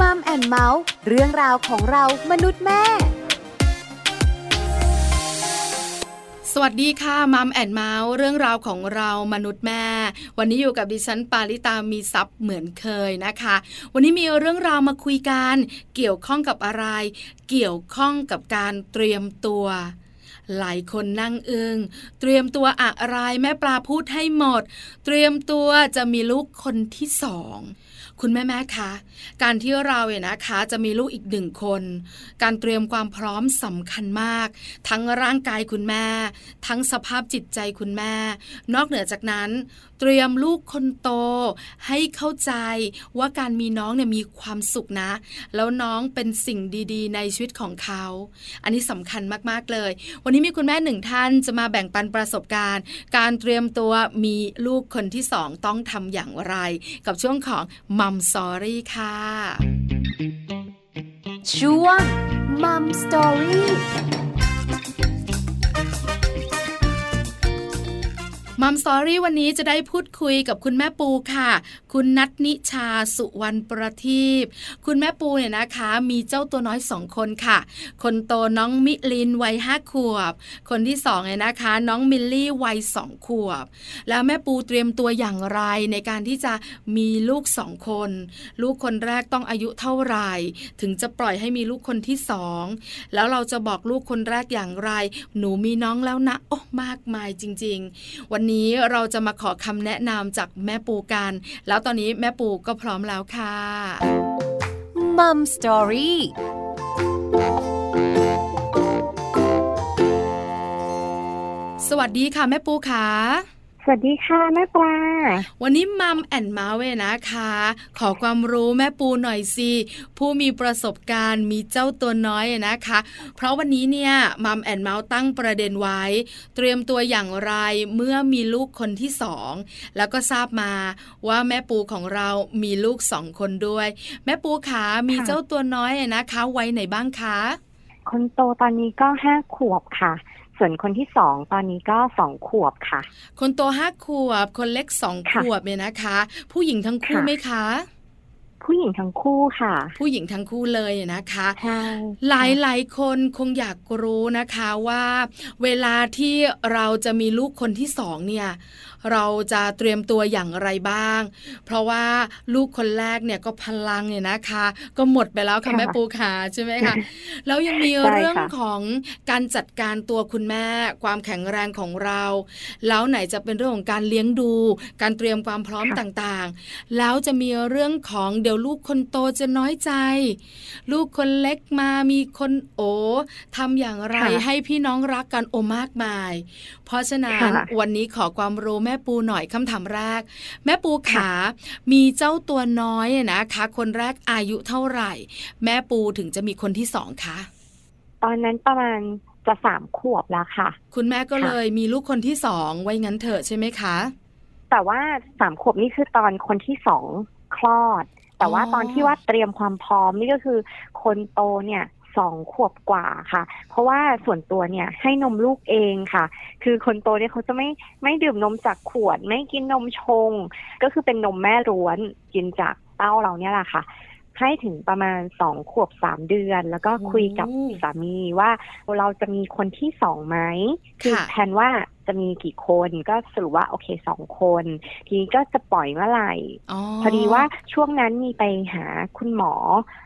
Mum and Mouth เรื่องราวของเรามนุษย์แม่ สวัสดีค่ะ Mum and Mouth เรื่องราวของเรามนุษย์แม่ วันนี้อยู่กับดิฉันปาลิตามีทรัพย์เหมือนเคยนะคะ วันนี้มีเรื่องราวมาคุยกันเกี่ยวข้องกับอะไร เกี่ยวข้องกับการเตรียมตัวหลายคนนั่งอึ้งเตรียมตัวอะไรแม่ปลาพูดให้หมด เตรียมตัวจะมีลูกคนที่สอง คุณแม่แม่คะการที่เราเนี่ยนะคะ จะมีลูกอีกหนึ่งคน การเตรียมความพร้อมสำคัญมาก ทั้งร่างกายคุณแม่ ทั้งสภาพจิตใจคุณแม่ นอกเหนือจากนั้น เตรียมลูกคนโต ให้เข้าใจว่าการมีน้องเนี่ยมีความสุขนะ แล้วน้องเป็นสิ่งดีๆ ในชีวิตของเขา อันนี้สำคัญมากๆเลย วันนี้มีคุณแม่หนึ่งท่านจะมาแบ่งปันประสบการณ์ การเตรียมตัวมีลูกคนที่สองต้องทำอย่างไร กับช่วงของ Mum Story ค่ะ ช่วง Mum Story Mum Story วันนี้จะได้พูดคุยกับคุณแม่ปูค่ะ คุณนัทนิชาสุวรรณประทีปคุณแม่ปูเนี่ยนะคะ มีเจ้าตัวน้อยสองคนค่ะ คนโตน้องมิลินวัยห้าขวบ คนที่สองเนี่ยนะคะ น้องมิลลี่วัยสองขวบ แล้วแม่ปูเตรียมตัวอย่างไรในการที่จะมีลูกสองคน ลูกคนแรกต้องอายุเท่าไหร่ ถึงจะปล่อยให้มีลูกคนที่สองแล้วเราจะบอกลูกคนแรกอย่างไร หนูมีน้องแล้วนะโอ้มากมายจริง ๆ วันนี้เราจะมาขอคำแนะนำจากแม่ปูกัน แล้วตอนนี้แม่ปูก็พร้อมแล้วค่ะMum Story สวัสดีค่ะแม่ปูค่ะ สวัสดีค่ะแม่ปลา วันนี้ Mum and Mouth เวนะคะ ขอความรู้แม่ปูหน่อยสิผู้มีประสบการณ์มีเจ้าตัวน้อยนะคะ เพราะวันนี้เนี่ย Mum and Mouth ตั้งประเด็นไว้ เตรียมตัวอย่างไรเมื่อมีลูกคนที่สองแล้วก็ทราบมาว่าแม่ปูของเรามีลูกสองคนด้วย แม่ปูขามีเจ้าตัวน้อยนะคะไว้ไหนบ้างคะคนโตตอนนี้ก็ห้าขวบค่ะ ส่วนคนที่สองตอนนี้ก็สองขวบค่ะ คนโตห้าขวบ คนเล็กสองขค่ะวบเนี่ยนะคะ ผู้หญิงทั้งคู่ค่ะไหมคะผู้หญิงทั้งคู่ค่ะ ผู้หญิงทั้งคู่เลยนะคะใช่หลายหลายคนคงอยากรู้นะคะว่า เวลาที่เราจะมีลูกคนที่สองเนี่ย เราจะเตรียมตัวอย่างไรบ้าง เพราะว่าลูกคนแรกเนี่ยก็พลังเนี่ยนะคะ ก็หมดไปแล้วค่ะแม่ปูขาใช่ไหมคะแล้วยังมีเรื่องของการจัดการตัวคุณแม่ ความแข็งแรงของเรา แล้วไหนจะเป็นเรื่องของการเลี้ยงดู การเตรียมความพร้อมต่างๆ แล้วจะมีเรื่องของเดี๋ยวลูกคนโตจะน้อยใจ ลูกคนเล็กมามีคนโอทำอย่างไรค่ะให้พี่น้องรักกันโอมากมาย เพราะฉะนั้นค่ะวันนี้ขอความรู้แม่ปูหน่อยคำถามแรก แม่ปูขามีเจ้าตัวน้อยนะคะ คนแรกอายุเท่าไหร่ แม่ปูถึงจะมีคนที่สองคะตอนนั้นประมาณจะสามขวบแล้วค่ะ คุณแม่ก็ค่ะเลยมีลูกคนที่สองไว้งั้นเถอะใช่ไหมคะ แต่ว่าสามขวบนี่คือตอนคนที่สองคลอด แต่ว่าอ๋อตอนที่ว่าเตรียมความพร้อมนี่ก็คือ คนโตเนี่ย สองขวบกว่าค่ะ เพราะว่าส่วนตัวเนี่ยให้นมลูกเองค่ะ คือคนโตเนี่ยเขาจะไม่ไม่ดื่มนมจากขวด ไม่กินนมชง ก็คือเป็นนมแม่ร้วนกินจากเต้าเราเนี่ยแหละค่ะให้ถึงประมาณสองขวบสามเดือน แล้วก็คุยกับสามีว่าเราจะมีคนที่สองไหมคือค่ะแผนว่าจะมีกี่คนก็สรุปว่าโอเคสองคน ทีนี้ก็จะปล่อยเมื่อไหร่อ๋อพอดีว่าช่วงนั้นมีไปหาคุณหมอ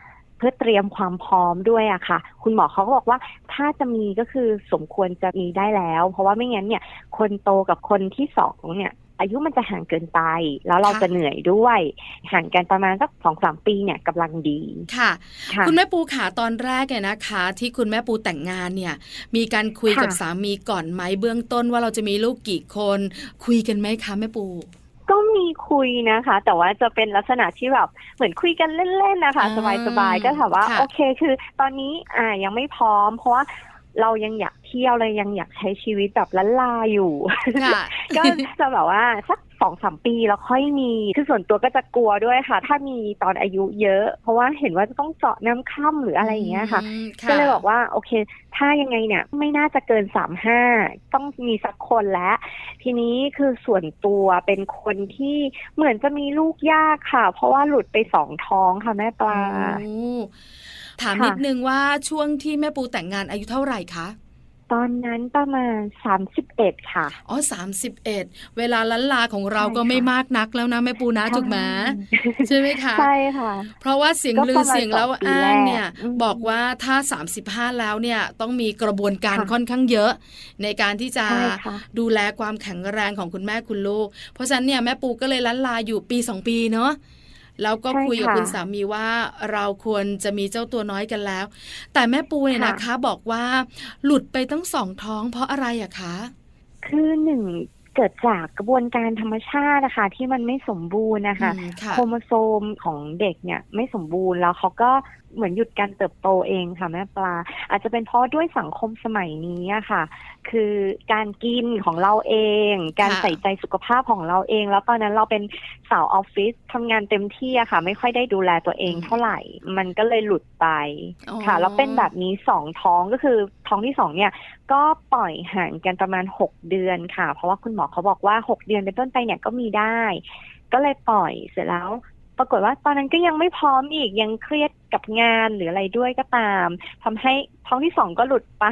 เพื่อเตรียมความพร้อมด้วยอะค่ะ คุณหมอเขาก็บอกว่าถ้าจะมีก็คือสมควรจะมีได้แล้ว เพราะว่าไม่งั้นเนี่ยคนโตกับคนที่สองเนี่ยอายุมันจะห่างเกินไป แล้วเราค่ะจะเหนื่อยด้วย ห่างกันประมาณสักสองสามปีเนี่ยกำลังดีค่ะค่ะคุณแม่ปูขาตอนแรกเนี่ยนะคะ ที่คุณแม่ปูแต่งงานเนี่ยมีการคุยค่ะกับสามีก่อนไหมเบื้องต้นว่าเราจะมีลูกกี่คน คุยกันไหมคะแม่ปู ก็มีคุยนะคะ แต่ว่าจะเป็นลักษณะที่แบบเหมือนคุยกันเล่นๆนะคะอ่าสบายๆก็ถามว่าค่ะโอเค คือ ตอนนี้อ่ายังไม่พร้อม เพราะว่า เรายังอยากเที่ยวเรายังอยากใช้ชีวิตแบบล้านลาอยู่ค่ะก็จะแบบว่าสักสองสามปีแล้วค่อยมีคือส่วนตัวก็จะกลัวด้วยค่ะ ถ้ามีตอนอายุเยอะ เพราะว่าเห็นว่าจะต้องเจาะน้ำค่ำหรืออะไรอย่างเงี้ยค่ะอืมก็เลยบอกว่าโอเค ถ้ายังไงเนี่ยไม่น่าจะเกินสามห้าต้องมีสักคนแล้ว ทีนี้คือส่วนตัวเป็นคนที่เหมือนจะมีลูกยากค่ะ เพราะว่าหลุดไปสองท้องค่ะแม่ปลาโอ้ ถามค่ะนิดนึงว่าช่วงที่แม่ปูแต่งงานอายุเท่าไหร่คะตอนนั้นประมาณสามสิบเอ็ดค่ะ อ๋อสามสิบเอ็ดเวลาล้านลาของเราใช่ก็ไม่ค่ะมากนักแล้วนะแม่ปูนะถูกไหมใช่ไหมคะ ใช่ค่ะ เพราะว่าเสียงก็ลืปอระมาณเสียงแล้วสองปีอ้างเนี่ยแรกอืมบอกว่าถ้า 35 แล้วเนี่ยต้องมีกระบวนการค่ะค่อนข้างเยอะ ในการที่จะใช่ค่ะดูแลความแข็งแรงของคุณแม่คุณลูก เพราะฉะนั้นเนี่ยแม่ปูก็เลยล้านลาอยู่ปีสองปีเนาะ แล้วก็ใช่คุยกับค่ะคุณสามีว่าเราควรจะมีเจ้าตัวน้อยกันแล้ว แต่แม่ปูเนี่ยค่ะนะคะ บอกว่าหลุดไปตั้งสองท้องเพราะอะไรอะคะ คือหนึ่งเกิดจากกระบวนการธรรมชาตินะคะที่มันไม่สมบูรณ์นะคะอืมค่ะโครโมโซมของเด็กเนี่ยไม่สมบูรณ์แล้วเขาก็ เหมือนหยุดการเติบโตเองค่ะแม่ปลา อาจจะเป็นเพราะด้วยสังคมสมัยนี้อะค่ะ คือการกินของเราเอง การใส่ใจสุขภาพของเราเอง แล้วตอนนั้นเราเป็นสาวออฟฟิศทำงานเต็มที่อะค่ะ ไม่ค่อยได้ดูแลตัวเองเท่าไหร่ มันก็เลยหลุดไปค่ะ แล้วเป็นแบบนี้สองท้องก็คือท้องที่สองเนี่ย ก็ปล่อยห่างกันประมาณหกเดือนค่ะ เพราะว่าคุณหมอเขาบอกว่าหกเดือนเป็นต้นไปเนี่ยก็มีได้ ก็เลยปล่อยเสร็จแล้ว ปรากฏว่าตอนนั้นก็ยังไม่พร้อมอีกยังเครียดกับงานหรืออะไรด้วยก็ตามทำให้ท้องที่สองก็หลุดไป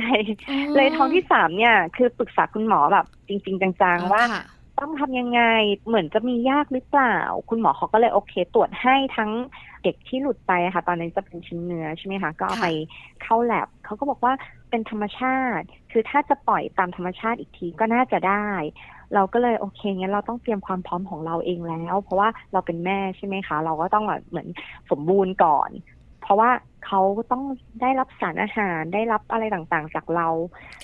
เลยท้องที่สามเนี่ย คือปรึกษาคุณหมอแบบจริง ๆ จังอ๋อๆว่าค่ะต้องทำยังไงเหมือนจะมียากหรือเปล่า คุณหมอเขาก็เลยโอเค ตรวจให้ทั้งเด็กที่หลุดไปอะค่ะ ตอนนั้นจะเป็นชิ้นเนื้อใช่ไหมคะก็เอาค่ะไปเข้าแลบเขาก็บอกว่าเป็นธรรมชาติ คือถ้าจะปล่อยตามธรรมชาติอีกทีก็น่าจะได้ เราก็เลยโอเคงั้นเราต้องเตรียมความพร้อมของเราเองแล้ว เพราะว่าเราเป็นแม่ใช่ไหมคะ เราก็ต้องแบบเหมือนสมบูรณ์ก่อน เพราะว่าเขาต้องได้รับสารอาหารได้รับอะไรต่างๆ จากเรา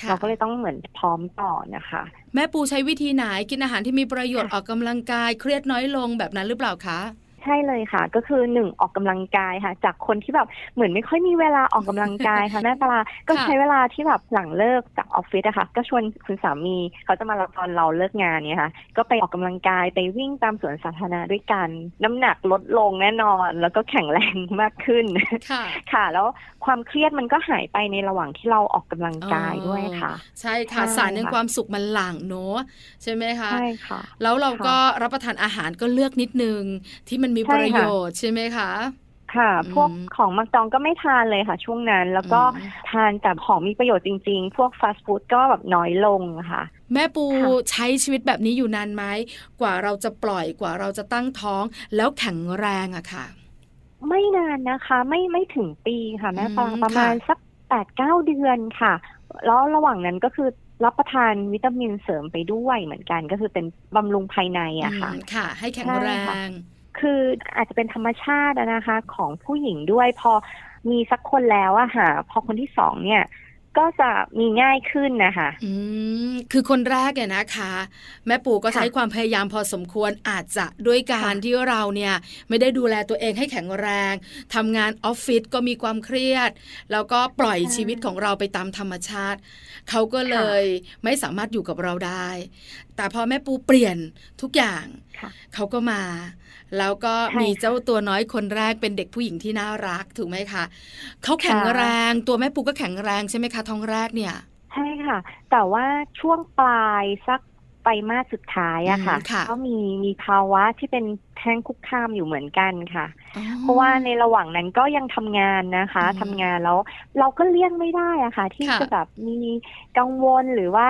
ค่ะเราก็เลยต้องเหมือนพร้อมก่อนนะคะ แม่ปูใช้วิธีไหนกินอาหารที่มีประโยชน์ค่ะออกกำลังกายเครียดน้อยลงแบบนั้นหรือเปล่าคะ ใช่เลยค่ะ ก็คือหนึ่งออกกำลังกายค่ะ จากคนที่แบบเหมือนไม่ค่อยมีเวลาออกกำลังกายค่ะแม่ปลาก็ค่ะใช้เวลาที่แบบหลังเลิกจากออฟฟิศอะค่ะ ก็ชวนคุณสามีเขาจะมารับตอนเราเลิกงานเนี่ยค่ะ ก็ไปออกกำลังกายไปวิ่งตามสวนสาธารณะด้วยกัน น้ำหนักลดลงแน่นอน แล้วก็แข็งแรงมากขึ้นค่ะค่ะ แล้วความเครียดมันก็หายไปในระหว่างที่เราออกกำลังกายด้วยค่ะ ใช่ค่ะใช่สารแห่งค่ะความสุขมันหลั่งเนอะใช่ไหมคะใช่ค่ะ แล้วเราค่ะก็รับประทานอาหารก็เลือกนิดนึงที่มันมีใช่ประค่ะโยชน์ใช่ไหมคะค่ะอืมพวกของมักดองก็ไม่ทานเลยค่ะ ช่วงนั้น แล้วก็อืมทานแต่ของมีประโยชน์จริง ๆ พวกฟาสต์ฟู้ดก็แบบน้อยลงค่ะ แม่ปูค่ะใช้ชีวิตแบบนี้อยู่นานไหม กว่าเราจะปล่อยกว่าเราจะตั้งท้อง แล้วแข็งแรงอะค่ะ ไม่นานนะคะ ไม่ไม่ถึงปีค่ะ แม่ปลาอืมประมาณค่ะสักแปดเก้าเดือนค่ะ แล้วระหว่างนั้นก็คือรับประทานวิตามินเสริมไปด้วยเหมือนกัน ก็คือเป็นบำรุงภายในอะค่ะอืมค่ะ ให้แข็งใช่แรค่ะง คืออาจจะเป็นธรรมชาติอะนะคะ ของผู้หญิงด้วยพอมีสักคนแล้วอะค่ะ พอคนที่สองเนี่ยก็จะมีง่ายขึ้นนะคะ อืม คือคนแรกเนี่ยนะคะ แม่ปู่ก็ค่ะใช้ความพยายามพอสมควรอาจจะด้วยการค่ะที่เราเนี่ยไม่ได้ดูแลตัวเองให้แข็งแรงทำงานออฟฟิศก็มีความเครียด แล้วก็ปล่อยชีวิตของเราไปตามธรรมชาติ เขาก็เลยไม่สามารถอยู่กับเราได้ แต่พอแม่ปูเปลี่ยนทุกอย่างค่ะเขาก็มา แล้วก็ใช่มีค่ะเจ้าตัวน้อยคนแรกเป็นเด็กผู้หญิงที่น่ารักถูกไหมคะเขาแข็งค่ะแรงตัวแม่ปูก็แข็งแรงใช่ไหมคะท้องแรกเนี่ย ใช่ค่ะ แต่ว่าช่วงปลายสักไตรมาสสุดท้ายอะค่ะอืมค่ะก็มีมีภาวะที่เป็นแท้งคุกคามอยู่เหมือนกันค่ะอ๋อเพราะว่าในระหว่างนั้นก็ยังทำงานนะคะอืมทำงานแล้วเราก็เลี่ยงไม่ได้อะค่ะ ที่ค่ะจะแบบมีกังวลหรือว่า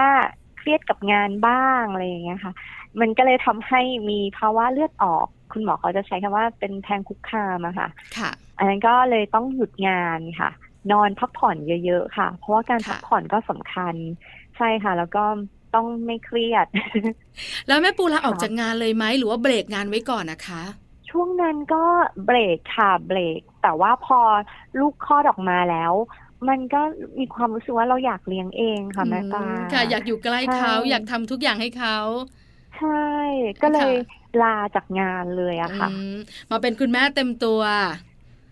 เครียดกับงานบ้างอะไรอย่างเงี้ยค่ะ มันก็เลยทำให้มีภาวะเลือดออก คุณหมอเขาจะใช้คำว่าเป็นแทงคุกคามอะค่ะ ค่ะ อันนั้นก็เลยต้องหยุดงานค่ะ นอนพักผ่อนเยอะๆค่ะ เพราะว่าการค่ะพักผ่อนก็สำคัญ ใช่ค่ะ แล้วก็ต้องไม่เครียด แล้วแม่ปูลาออกค่ะจากงานเลยไหมหรือว่าเบรกงานไว้ก่อนนะคะ ช่วงนั้นก็เบรกค่ะเบรก แต่ว่าพอลูกคลอดออกมาแล้วมันก็มีความรู้สึกว่าเราอยากเลี้ยงเองค่ะแม่ปลาอืมค่ะอยากอยู่ใกล้เขาใช่อยากทำทุกอย่างให้เขา ใช่ ก็เลยค่ะ ลาจากงานเลยอะค่ะอืมมาเป็นคุณแม่เต็มตัว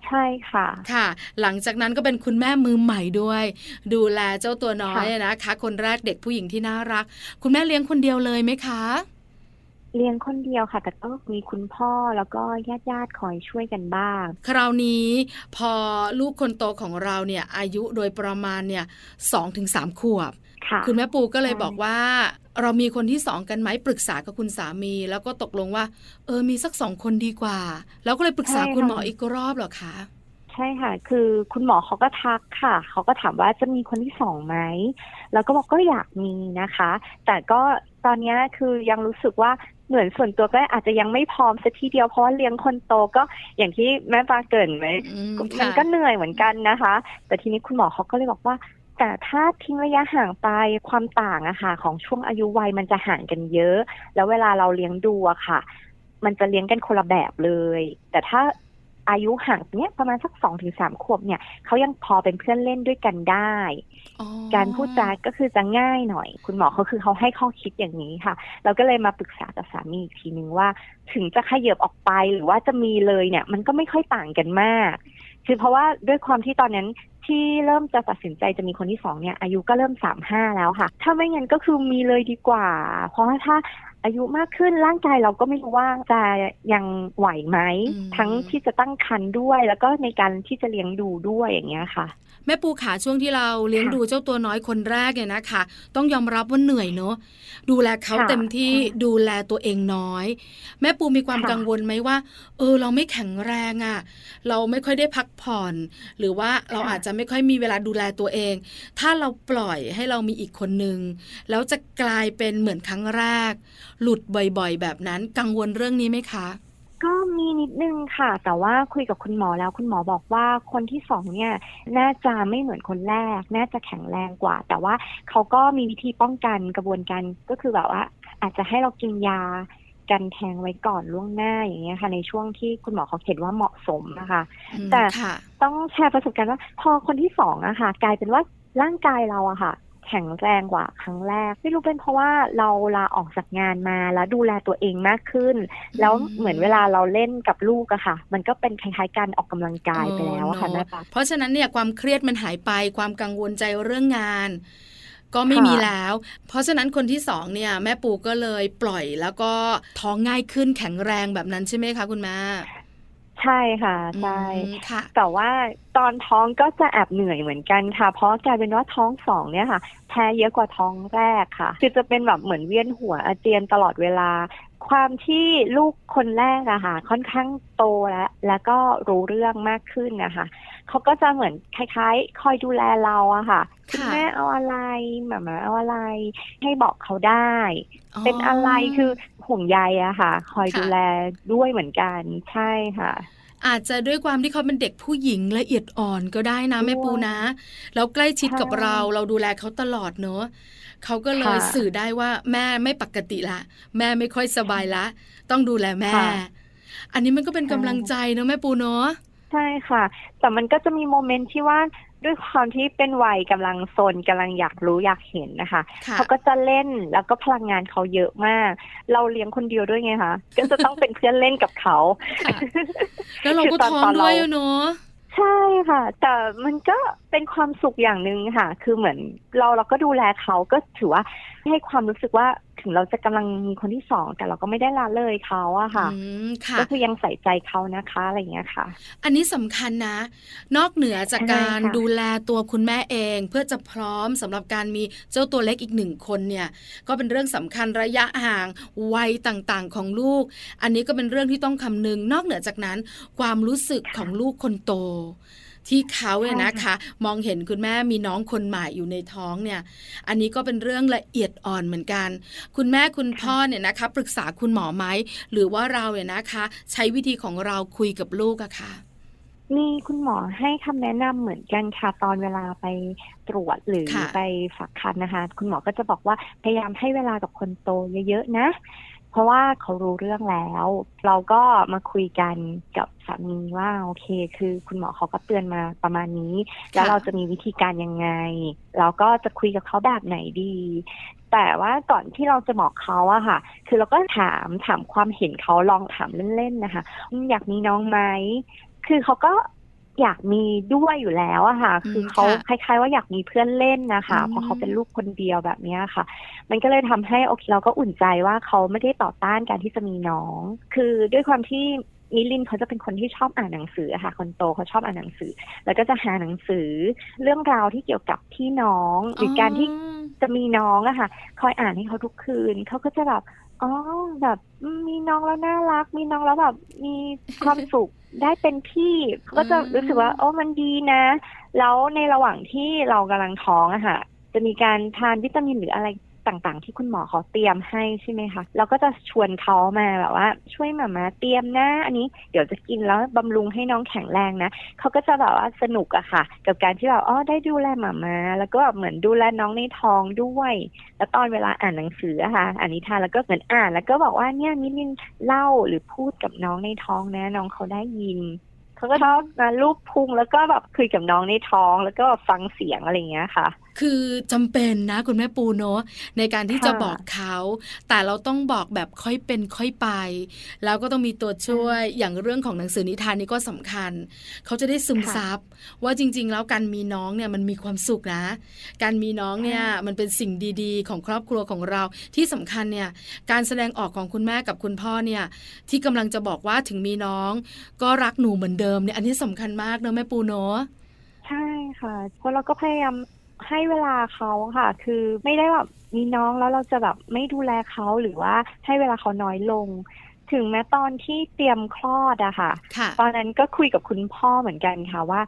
ใช่ค่ะ ค่ะ หลังจากนั้นก็เป็นคุณแม่มือใหม่ด้วย ดูแลเจ้าตัวน้อยนะคะ คนแรกเด็กผู้หญิงที่น่ารัก คุณแม่เลี้ยงคนเดียวเลยไหมคะเลี้ยงคนเดียวค่ะ แต่ก็มีคุณพ่อแล้วก็ญาติญาติๆคอยช่วยกันบ้าง คราวนี้พอลูกคนโตของเราเนี่ย อายุโดยประมาณเนี่ยสองถึงสามขวบ ค่ะคุณแม่ปูก็เลยใช่บอกว่า เรามีคนที่สองกันไหมปรึกษากับคุณสามี แล้วก็ตกลงว่า เออมีสักสองคนดีกว่า แล้วก็เลยปรึกษาคุณหมออีกรอบเหรอคะใช่ค่ะ คือคุณหมอเขาก็ทักค่ะ เขาก็ถามว่าจะมีคนที่สองไหม แล้วก็บอกก็อยากมีนะคะ แต่ก็ตอนเนี้ยคือยังรู้สึกว่าเหมือนส่วนตัวก็อาจจะยังไม่พร้อมสักทีเดียวเพราะว่าเลี้ยงคนโตก็อย่างที่แม่ปลาเกรินไว้อืมมันค่ะก็เหนื่อยเหมือนกันนะคะ แต่ทีนี้คุณหมอเขาก็เลยบอกว่า แต่ถ้าทิ้งระยะห่างไปความต่างอะค่ะ ของช่วงอายุวัยมันจะห่างกันเยอะ แล้วเวลาเราเลี้ยงดูอะค่ะ มันจะเลี้ยงกันคนละแบบเลย แต่ถ้าอายุห่างเนี้ยประมาณสักสองถึงสามขวบเนี่ยเขายังพอเป็นเพื่อนเล่นด้วยกันได้อ๋อการพูดจาก็คือจะง่ายหน่อย คุณหมอเขาคือเขาให้ข้อคิดอย่างนี้ค่ะ เราก็เลยมาปรึกษากับสามีอีกทีนึงว่า ถึงจะขยับออกไปหรือว่าจะมีเลยเนี่ย มันก็ไม่ค่อยต่างกันมาก คือเพราะว่าด้วยความที่ตอนนั้นที่เริ่มจะตัดสินใจจะมีคนที่สองเนี่ยอายุก็เริ่มสามห้าแล้วค่ะ ถ้าไม่งั้นก็คือมีเลยดีกว่า เพราะว่าถ้า อายุมากขึ้นร่างกายเราก็ไม่รู้ว่าจะยังไหวไหมอืมทั้งที่จะตั้งครรภ์ด้วย แล้วก็ในการที่จะเลี้ยงดูด้วยอย่างเงี้ยค่ะ แม่ปูขาช่วงที่เราเลี้ยงค่ะดูเจ้าตัวน้อยคนแรกเนี่ยนะคะ ต้องยอมรับว่าเหนื่อยเนอะดูแลเขาค่ะเต็มที่ใช่ดูแลตัวเองน้อย แม่ปูมีความค่ะกังวลไหมว่า เออเราไม่แข็งแรงอะ่ะ เราไม่ค่อยได้พักผ่อน หรือว่าเราค่ะอาจจะไม่ค่อยมีเวลาดูแลตัวเอง ถ้าเราปล่อยให้เรามีอีกคนนึงแล้วจะกลายเป็นเหมือนครั้งแรก หลุดบ่อยๆ แบบนั้นกังวลเรื่องนี้ไหมคะ ก็มีนิดนึงค่ะ แต่ว่าคุยกับคุณหมอแล้วคุณหมอบอกว่าคนที่สองเนี่ยน่าจะไม่เหมือนคนแรก น่าจะแข็งแรงกว่า แต่ว่าเขาก็มีวิธีป้องกันกระบวนการก็คือแบบว่า อาจจะให้เรากินยากันแทงไว้ก่อนล่วงหน้าอย่างเงี้ยค่ะ ในช่วงที่คุณหมอเขาเห็นว่าเหมาะสมนะคะอืมแต่ค่ะต้องแชร์ประสบการณ์ว่าพอคนที่สองอะค่ะ กลายเป็นว่าร่างกายเราอะค่ะ แข็งแรงกว่าครั้งแรก ไม่รู้เป็นเพราะว่าเราลาออกจากงานมาแล้วดูแลตัวเองมากขึ้น แล้วเหมือนเวลาเราเล่นกับลูกอะค่ะ มันก็เป็นคล้ายๆการออกกำลังกายไปแล้วอะค่ะเออแม่เนปะอะเพราะฉะนั้นเนี่ยความเครียดมันหายไปความกังวลใจเรื่องงานก็ไม่ค่ะมีแล้ว เพราะฉะนั้นคนที่สองเนี่ย แม่ปูก็เลยปล่อยแล้วก็ท้องง่ายขึ้นแข็งแรงแบบนั้นใช่ไหมคะคุณแม่ ใช่ค่ะใช่อืมค่ะ แต่ว่าตอนท้องก็จะแอบเหนื่อยเหมือนกันค่ะ เพราะกลายเป็นว่าท้องสองเนี่ยค่ะ แพ้เยอะกว่าท้องแรกค่ะ คือจะเป็นแบบเหมือนเวียนหัวอาเจียนตลอดเวลา ความที่ลูกคนแรกอะค่ะ ค่อนข้างโตแล้ว แล้วก็รู้เรื่องมากขึ้นนะคะเขาก็จะเหมือนคล้ายๆ คอยดูแลเราอะค่ะคุณค่ะแม่เอาอะไรหมามาเอาอะไร ให้บอกเขาได้ เป็นอะไรคือห่วงใยอะค่ะ คอยค่ะดูแลด้วยเหมือนกันใช่ค่ะ อาจจะด้วยความที่เขาเป็นเด็กผู้หญิงละเอียดอ่อนก็ได้นะแม่ปูนะ แล้วใกล้ชิดกับใช่เราเราดูแลเขาตลอดเนอะ เขาก็เลยค่ะสื่อได้ว่าแม่ไม่ปกติละ แม่ไม่ค่อยสบายละ ต้องดูแลแม่ค่ะอันนี้มันก็เป็นใช่กำลังใจเนอะแม่ปูเนอะใช่ค่ะ แต่มันก็จะมีโมเมนต์ที่ว่าด้วยความที่เป็นวัยกำลังโซนกำลังอยากรู้อยากเห็นนะคะค่ะเขาก็จะเล่นแล้วก็พลังงานเขาเยอะมาก เราเลี้ยงคนเดียวด้วยไงคะก็จะต้องเป็นเพื่อนเล่นกับเขาค่ะแล้วเราก็คือตอนท้องตอนด้วยเราอะเนอะ ใช่ค่ะ แต่มันก็เป็นความสุขอย่างหนึ่งค่ะ คือเหมือนเราเราก็ดูแลเขาก็ถือว่าให้ความรู้สึกว่าถึงเราจะกำลังมีคนที่สองแต่เราก็ไม่ได้ละเลยเขาอะค่ะอืมค่ะก็คือยังใส่ใจเขานะคะอะไรอย่างเงี้ยค่ะ อันนี้สำคัญนะ นอกเหนือจากใช่การค่ะดูแลตัวคุณแม่เอง เพื่อจะพร้อมสำหรับการมีเจ้าตัวเล็กอีกหนึ่งคนเนี่ย ก็เป็นเรื่องสำคัญระยะห่างวัยต่างๆของลูก อันนี้ก็เป็นเรื่องที่ต้องคำนึง นอกเหนือจากนั้น ความรู้สึกของลูกคนโต ที่เขาเนี่ยนะคะ มองเห็นคุณแม่มีน้องคนใหม่อยู่ในท้องเนี่ย อันนี้ก็เป็นเรื่องละเอียดอ่อนเหมือนกัน คุณแม่คุณพ่อเนี่ยนะคะ ปรึกษาคุณหมอไหมหรือว่าเราเนี่ยนะคะ ใช้วิธีของเราคุยกับลูกอะค่ะมีคุณหมอให้คำแนะนำเหมือนกันค่ะตอนเวลาไปตรวจหรือค่ะไปฝากคันนะคะ คุณหมอก็จะบอกว่าพยายามให้เวลากับคนโตเยอะๆนะ เพราะว่าเขารู้เรื่องแล้ว เราก็มาคุยกันกับสามีว่าโอเค คือคุณหมอเขาก็เตือนมาประมาณนี้ แล้วเราจะมีวิธีการยังไงเราก็จะคุยกับเขาแบบไหนดี แต่ว่าก่อนที่เราจะบอกเขาอะค่ะ คือเราก็ถามถามความเห็นเขาลองถามเล่นๆนะคะอืมอยากมีน้องไหมคือเขาก็ อยากมีด้วยอยู่แล้วอะค่ะ คือเขาคล้าย ๆ ว่าอยากมีเพื่อนเล่นนะคะเพราะเขาเป็นลูกคนเดียวแบบนี้ค่ะ มันก็เลยทำให้โอเคเราก็อุ่นใจว่าเขาไม่ได้ต่อต้านการที่จะมีน้อง คือด้วยความที่มิลินเขาจะเป็นคนที่ชอบอ่านหนังสือค่ะ คนโตเขาชอบอ่านหนังสือ แล้วก็จะหาหนังสือ เรื่องราวที่เกี่ยวกับพี่น้องหรือการที่จะมีน้องอะค่ะ คอยอ่านให้เขาทุกคืนเขาก็จะแบบอ๋อแบบมีน้องแล้วน่ารัก มีน้องแล้วแบบมีความสุข ได้เป็นพี่เขาก็จะรู้สึกว่าโอ้มันดีนะ แล้วในระหว่างที่เรากำลังท้องอะค่ะ จะมีการทานวิตามินหรืออะไร ต่างๆ ที่คุณหมอเขาเตรียมให้ใช่ไหมคะเราก็จะชวนเขามาแบบว่า ช่วยหมามาเตรียมนะอันนี้เดี๋ยวจะกินแล้วบำรุงให้น้องแข็งแรงนะเขาก็จะแบบว่าสนุกอะค่ะ กับการที่แบบอ๋อได้ดูแลหมามา แล้วก็แบบเหมือนดูแลน้องในท้องด้วย แล้วตอนเวลาอ่านหนังสืออะค่ะอ่านนิทานแล้วก็เหมือนอ่าน แล้วก็บอกว่าเนี่ยมิลินเล่าหรือพูดกับน้องในท้องนะ น้องเขาได้ยินเขาก็ชอบมาลูบพุงแล้วก็แบบคุยกับน้องในท้องแล้วก็ฟังเสียงอะไรอย่างเงี้ยค่ะ คือจำเป็นนะคุณแม่ปูเนาะในการที่จะบอกเขา แต่เราต้องบอกแบบค่อยเป็นค่อยไป แล้วก็ต้องมีตัวช่วยอย่างเรื่องของหนังสือนิทานนี่ก็สำคัญ เขาจะได้ซึมซับว่าจริง ๆ แล้วการมีน้องเนี่ยมันมีความสุขนะ การมีน้องเนี่ยมันเป็นสิ่งดีๆ ของครอบครัวของเรา ที่สำคัญเนี่ยการแสดงออกของคุณแม่กับคุณพ่อเนี่ยที่กำลังจะบอกว่าถึงมีน้อง ก็รักหนูเหมือนเดิมเนี่ยอันนี้สำคัญมากเนอะแม่ปูเนาะใช่ค่ะเพราะเราก็พยายาม ให้เวลาเขาค่ะ คือไม่ได้แบบมีน้องแล้วเราจะแบบไม่ดูแลเขาหรือว่าให้เวลาเขาน้อยลง ถึงแม้ตอนที่เตรียมคลอดอะค่ะ ตอนนั้นก็คุยกับคุณพ่อเหมือนกันค่ะว่า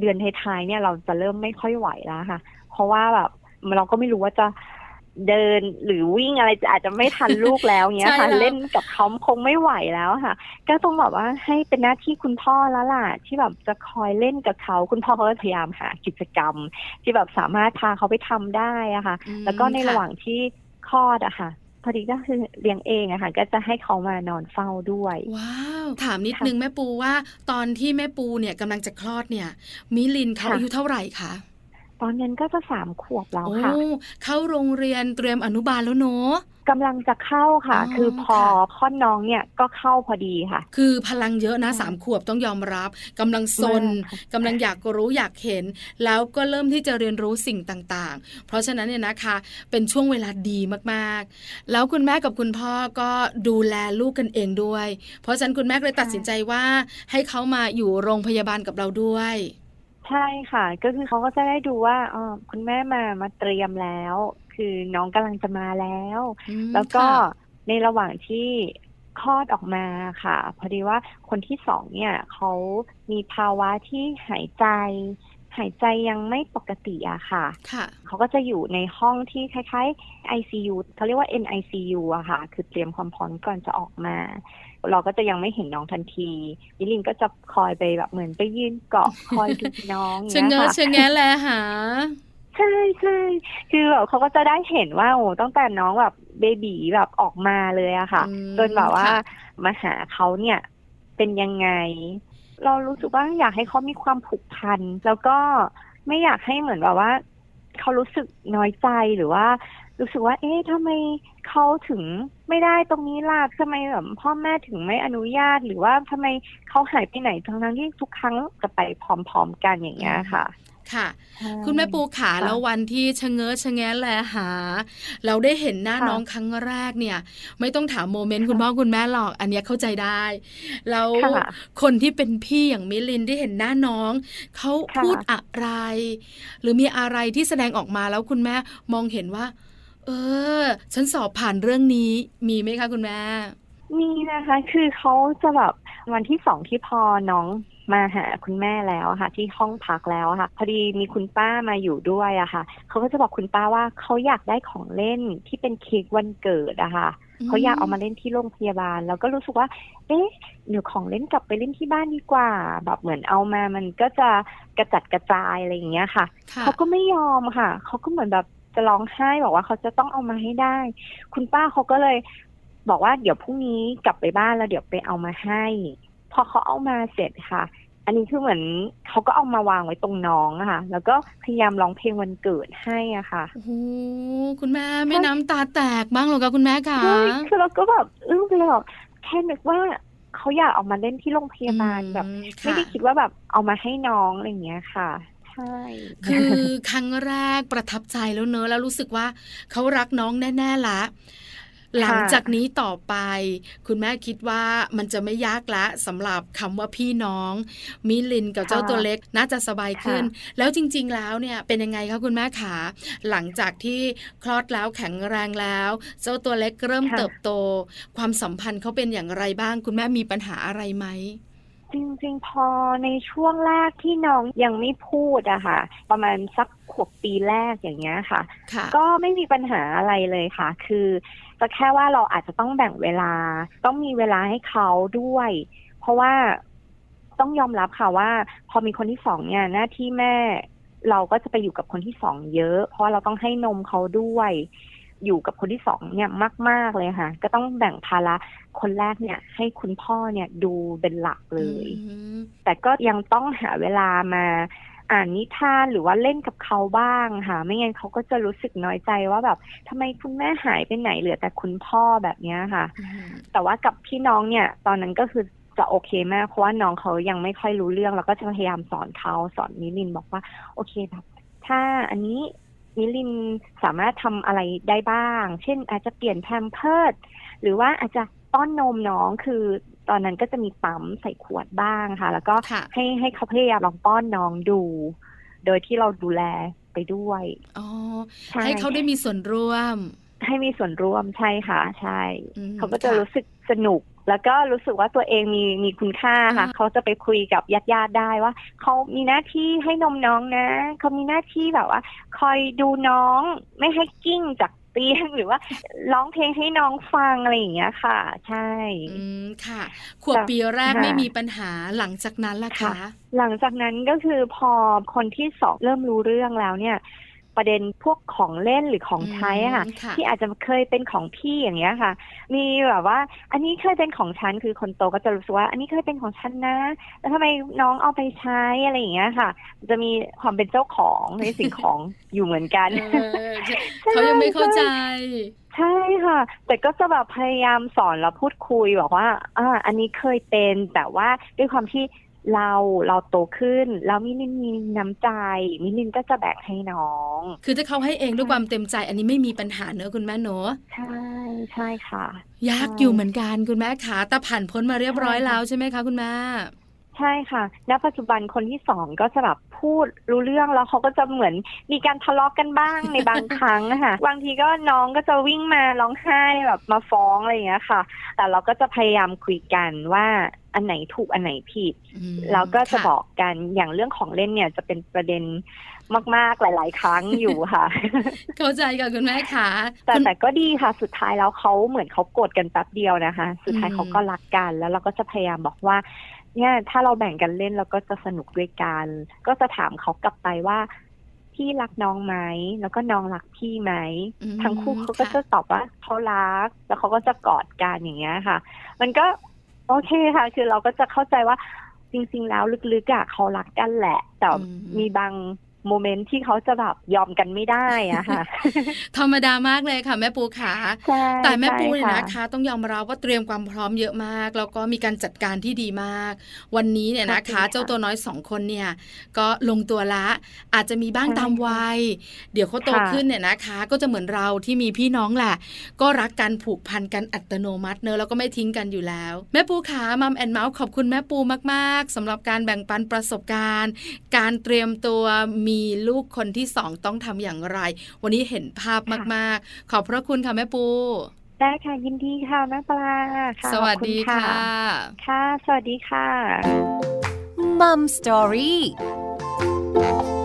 เดือนท้ายๆเนี่ยเราจะเริ่มไม่ค่อยไหวแล้วค่ะ เพราะว่าแบบเราก็ไม่รู้ว่าจะ เดินหรือวิ่งอะไรอาจจะไม่ทันลูกแล้วเงี้ยค่ะเล่นกับเขาคงไม่ไหวแล้วค่ะ ก็ต้องบอกว่าให้เป็นหน้าที่คุณพ่อแล้วล่ะที่แบบจะคอยเล่นกับเขาคุณพ่อเขาพยายามหากิจกรรม ที่แบบสามารถพาเขาไปทำได้อะค่ะ แล้วก็ในระหว่างที่คลอดอะค่ะพอดีก็คือเลี้ยงเองอะค่ะก็จะให้เขามานอนเฝ้าด้วย ว้าว ถามนิดนึงแม่ปูว่า ตอนที่แม่ปูเนี่ยกำลังจะคลอดเนี่ย มิลินเขาอายุเท่าไหร่คะ ตอนนั้นก็จะสามขวบแล้วค่ะเข้าโรงเรียนเตรียมอนุบาลแล้วเนาะกำลังจะเข้าค่ะ คือพอค่อนน้องเนี่ยก็เข้าพอดีค่ะ คือพลังเยอะนะสามขวบต้องยอมรับกำลังซนกำลังอยากรู้อยากเห็น แล้วก็เริ่มที่จะเรียนรู้สิ่งต่างๆ เพราะฉะนั้นเนี่ยนะคะ เป็นช่วงเวลาดีมากๆ แล้วคุณแม่กับคุณพ่อก็ดูแลลูกกันเองด้วย เพราะฉะนั้นคุณแม่เลยตัดสินใจว่าให้เขามาอยู่โรงพยาบาลกับเราด้วย ใช่ค่ะ ก็คือเขาก็จะได้ดูว่าอ๋อคุณแม่มามาเตรียมแล้ว คือน้องกำลังจะมาแล้วแล้วก็ในระหว่างที่คลอดออกมาค่ะ พอดีว่าคนที่สองเนี่ยเขามีภาวะที่หายใจ หายใจยังไม่ปกติอะค่ะค่ะ เขาก็จะอยู่ในห้องที่คล้ายๆ ICU เขาเรียกว่า NICU อะค่ะ คือเตรียมความพร้อมก่อนจะออกมา เราก็จะยังไม่เห็นน้องทันทียิลินก็จะคอยไปแบบเหมือนไปยืนเกาะคอยดูน้องเงี้ยค่ะเชงแงแลหาใช่ใช่คือแบบเขาก็จะได้เห็นว่าโอ้ตั้งแต่น้องแบบเบบีแบบออกมาเลยอะค่ะ จนแบบว่ามาหาเขาเนี่ยเป็นยังไง เรารู้สึกว่าอยากให้เขามีความผูกพัน แล้วก็ไม่อยากให้เหมือนแบบว่าเขารู้สึกน้อยใจหรือว่า รู้สึกว่า เอ๊ะทำไมเขาถึงไม่ได้ตรงนี้ล่ะทำไมแบบพ่อแม่ถึงไม่อนุญาต หรือว่าทำไมเขาหายไปไหนทั้งทั้งที่ทุกครั้งจะไปพร้อม ๆ กันอย่างเงี้ยค่ะ ค่ะ คุณแม่ปูขาแล้ววันที่ชะเง้อชะแงะแลหา เราได้เห็นหน้าน้องครั้งแรกเนี่ย ไม่ต้องถามโมเมนต์คุณพ่อคุณแม่หรอก อันนี้เข้าใจได้แล้วคนที่เป็นพี่อย่างมิลินที่เห็นหน้าน้องเขาพูดอะไร หรือมีอะไรที่แสดงออกมาแล้วคุณแม่มองเห็นว่า เออ ฉันสอบผ่านเรื่องนี้มีไหมคะคุณแม่มีนะคะ คือเขาจะแบบวันที่สองที่พอน้อง มาหาคุณแม่แล้วค่ะ ที่ห้องพักแล้วค่ะ พอดีมีคุณป้ามาอยู่ด้วยอะค่ะ เขาก็จะบอกคุณป้าว่าเขาอยากได้ของเล่นที่เป็นเค้กวันเกิดอะค่ะเขาอยากเอามาเล่นที่โรงพยาบาล แล้วก็รู้สึกว่า เอ๊ะเดี๋ยวของเล่นกลับไปเล่นที่บ้านดีกว่า แบบเหมือนเอามามันก็จะกระจัดกระจายอะไรอย่างเงี้ยค่ะ เขาก็ไม่ยอมค่ะ เขาก็เหมือนแบบจะร้องไห้บอกว่าเขาจะต้องเอามาให้ได้ คุณป้าเขาก็เลยบอกว่าเดี๋ยวพรุ่งนี้กลับไปบ้านแล้วเดี๋ยวไปเอามาให้ พอเขาเอามาเสร็จค่ะ อันนี้คือเหมือนเขาก็เอามาวางไว้ตรงน้องอะค่ะ แล้วก็พยายามร้องเพลงวันเกิดให้อะค่ะโอ้คุณแม่ไม่น้ำตาแตกบ้างหรอคะคุณแม่คะคือเราก็แบบอึ้งไปเลยแค่นึกว่าเขาอยากออกมาเล่นที่โรงพยาบาลแบบไม่ได้คิดว่าแบบเอามาให้น้องอะไรอย่างเงี้ยค่ะใช่คือครั้งแรกประทับใจแล้วเนอะแล้วรู้สึกว่าเขารักน้องแน่ๆละ หลังจากนี้ต่อไป คุณแม่คิดว่ามันจะไม่ยากละสำหรับคำว่าพี่น้อง มิลินกับเจ้าตัวเล็กน่าจะสบายขึ้น แล้วจริง ๆ แล้วเนี่ยเป็นยังไงคะคุณแม่ขาหลังจากที่คลอดแล้วแข็งแรงแล้ว เจ้าตัวเล็กเริ่มเติบโต ความสัมพันธ์เขาเป็นอย่างไรบ้าง คุณแม่มีปัญหาอะไรไหม จริงๆ พอในช่วงแรกที่น้องยังไม่พูดอะค่ะ ประมาณสักขวบปีแรกอย่างเงี้ยค่ะ ก็ไม่มีปัญหาอะไรเลยค่ะ คือจะแค่ว่าเราอาจจะต้องแบ่งเวลา ต้องมีเวลาให้เขาด้วย เพราะว่าต้องยอมรับค่ะว่า พอมีคนที่สองเนี่ยหน้าที่แม่ เราก็จะไปอยู่กับคนที่สองเยอะ เพราะเราต้องให้นมเขาด้วย อยู่กับคนที่สองเนี่ยมาก ๆ เลยค่ะ ก็ต้องแบ่งภาระคนแรกเนี่ย ให้คุณพ่อเนี่ยดูเป็นหลักเลย แต่ก็ยังต้องหาเวลามาอ่านนิทานหรือว่าเล่นกับเขาบ้างค่ะ ไม่งั้นเขาก็จะรู้สึกน้อยใจว่าแบบทำไมคุณแม่หายไปไหนเหลือแต่คุณพ่อแบบนี้ค่ะ แต่ว่ากับพี่น้องเนี่ย ตอนนั้นก็คือจะโอเคมากเพราะว่าน้องเขายังไม่ค่อยรู้เรื่อง แล้วก็จะพยายามสอนเขาสอนนิลินบอกว่า โอเคแบบถ้าอันนี้ มิลินสามารถทำอะไรได้บ้าง เช่น อาจจะเปลี่ยนแพมเพิร์ดหรือว่าอาจจะป้อนนมน้องคือตอนนั้นก็จะมีปั๊มใส่ขวดบ้างค่ะ แล้วก็ให้ให้เขาพยายามลองป้อนน้องดู โดยที่เราดูแลไปด้วยอ๋อให้เขาได้มีส่วนร่วม ให้มีส่วนร่วมใช่ค่ะ ใช่ เขาก็จะรู้สึกสนุก แล้วก็รู้สึกว่าตัวเองมีมีคุณค่าค่ะเขาจะไปคุยกับญาติญาติได้ว่าเขามีหน้าที่ให้นมน้องนะเขามีหน้าที่แบบว่า คอยดูน้องไม่ให้กิ้งจากเตียงหรือว่าร้องเพลงให้น้องฟังอะไรอย่างเงี้ยค่ะ ใช่อืมค่ะ ขวบปีแรกไม่มีปัญหาหลังจากนั้นล่ะคะ หลังจากนั้นก็คือพอคนที่สองเริ่มรู้เรื่องแล้วเนี่ย ประเด็นพวกของเล่นหรือของใช้ค่ะ ที่อาจจะเคยเป็นของพี่อย่างเงี้ยค่ะ มีแบบว่า อันนี้เคยเป็นของฉันคือคนโตก็จะรู้สึกว่า อันนี้เคยเป็นของฉันนะ แล้วทำไมน้องเอาไปใช้อะไรอย่างเงี้ยค่ะ จะมีความเป็นเจ้าของในสิ่งของอยู่เหมือนกันเขายังไม่เข้าใจใช่ค่ะ แต่ก็จะแบบพยายามสอนแล้วพูดคุยบอกว่าอ่าอันนี้เคยเป็นแต่ว่าด้วยความที่ เราเราโตขึ้น แล้วมิลินมีน้ำใจมิลินก็จะแบ่งให้น้อง คือถ้าเขาให้เองด้วยความเต็มใจ อันนี้ไม่มีปัญหาเนอะคุณแม่เนอะใช่ใช่ค่ะ ยากอยู่เหมือนกันคุณแม่ขาแต่ผ่านพ้นมาเรียบร้อยแล้วใช่ไหมคะคุณแม่ ใช่ค่ะ ณ ปัจจุบันคนที่สองก็จะแบบพูดรู้เรื่องแล้วเขาก็จะเหมือนมีการทะเลาะกกันบ้างในบางครั้งนะคะบางทีก็น้องก็จะวิ่งมาร้องไห้แบบมาฟ้องอะไรอย่างเงี้ยค่ะ แต่เราก็จะพยายามคุยกันว่าอันไหนถูกอันไหนผิด แล้วก็จะบอกกันอย่างเรื่องของเล่นเนี่ยจะเป็นประเด็นมาก ๆ หลาย ๆ ครั้งอยู่ค่ะ เข้าใจกับคุณแม่ค่ะแต่แต่ก็ดีค่ะ สุดท้ายแล้วเขาเหมือนเขาโกรธกันแป๊บเดียวนะคะ สุดท้ายเขาก็รักกัน แล้วเราก็จะพยายามบอกว่า เนี่ยถ้าเราแบ่งกันเล่นเราก็จะสนุกด้วยกัน ก็จะถามเขากลับไปว่าพี่รักน้องไหมแล้วก็น้องรักพี่ไหมทั้งคู่เขาก็จะตอบว่าเขารัก แล้วเขาก็จะกอดกันอย่างเงี้ยค่ะ มันก็โอเคค่ะ คือเราก็จะเข้าใจว่าจริง ๆ แล้วลึกๆอะเขารักกันแหละ แต่มีบาง โมเมนต์ที่เขาจะแบบยอมกันไม่ได้อะค่ะ ธรรมดามากเลยค่ะ แม่ปูขาแต่แม่ปูเนี่ยนะคะต้องยอมรับว่าเตรียมความพร้อมเยอะมาก แล้วก็มีการจัดการที่ดีมาก วันนี้เนี่ยนะคะ เจ้าตัวน้อยสองคนเนี่ย ก็ลงตัวละ อาจจะมีบ้างตามวัย เดี๋ยวเขาโตขึ้นเนี่ยนะคะ ก็จะเหมือนเราที่มีพี่น้องแหละ ก็รักกันผูกพันกันอัตโนมัติเนอะแล้วก็ไม่ทิ้งกันอยู่แล้ว แม่ปูขามัมแอนเมาส์ขอบคุณแม่ปูมาก ๆสำหรับการแบ่งปันประสบการณ์ การเตรียมตัวมีลูกคนที่สองต้องทำอย่างไร วันนี้เห็นภาพมาก ๆ ขอบพระคุณค่ะแม่ปูได้ค่ะยินดีค่ะแม่ปลาค่ะสวัสดีค่ะ ค่ะ สวัสดีค่ะมัมสตอรี่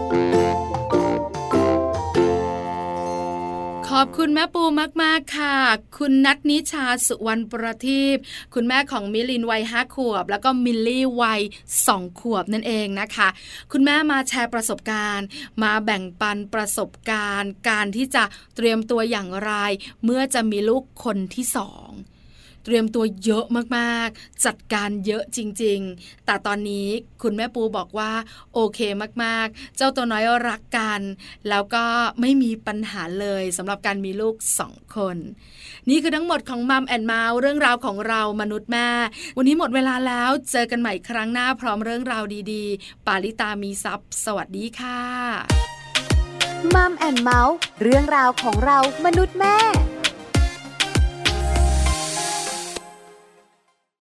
ขอบคุณแม่ปูมากๆค่ะ คุณนัทนิชาสุวรรณประทีปคุณแม่ของมิลินวัยห้าขวบ แล้วก็มิลลี่วัยสองขวบนั่นเองนะคะ คุณแม่มาแชร์ประสบการณ์ มาแบ่งปันประสบการณ์ การที่จะเตรียมตัวอย่างไร เมื่อจะมีลูกคนที่สอง เตรียมตัวเยอะมากๆ จัดการเยอะจริง ๆ แต่ตอนนี้คุณแม่ปูบอกว่าโอเคมากๆ เจ้าตัวน้อยรักกัน แล้วก็ไม่มีปัญหาเลยสำหรับการมีลูกสองคน นี่คือทั้งหมดของ Mum and Mouth เรื่องราวของเรามนุษย์แม่ วันนี้หมดเวลาแล้วเจอกันใหม่ครั้งหน้าพร้อมเรื่องราวดีๆ ปาลิตามีทรัพย์สวัสดีค่ะ Mum and Mouth เรื่องราวของเรามนุษย์แม่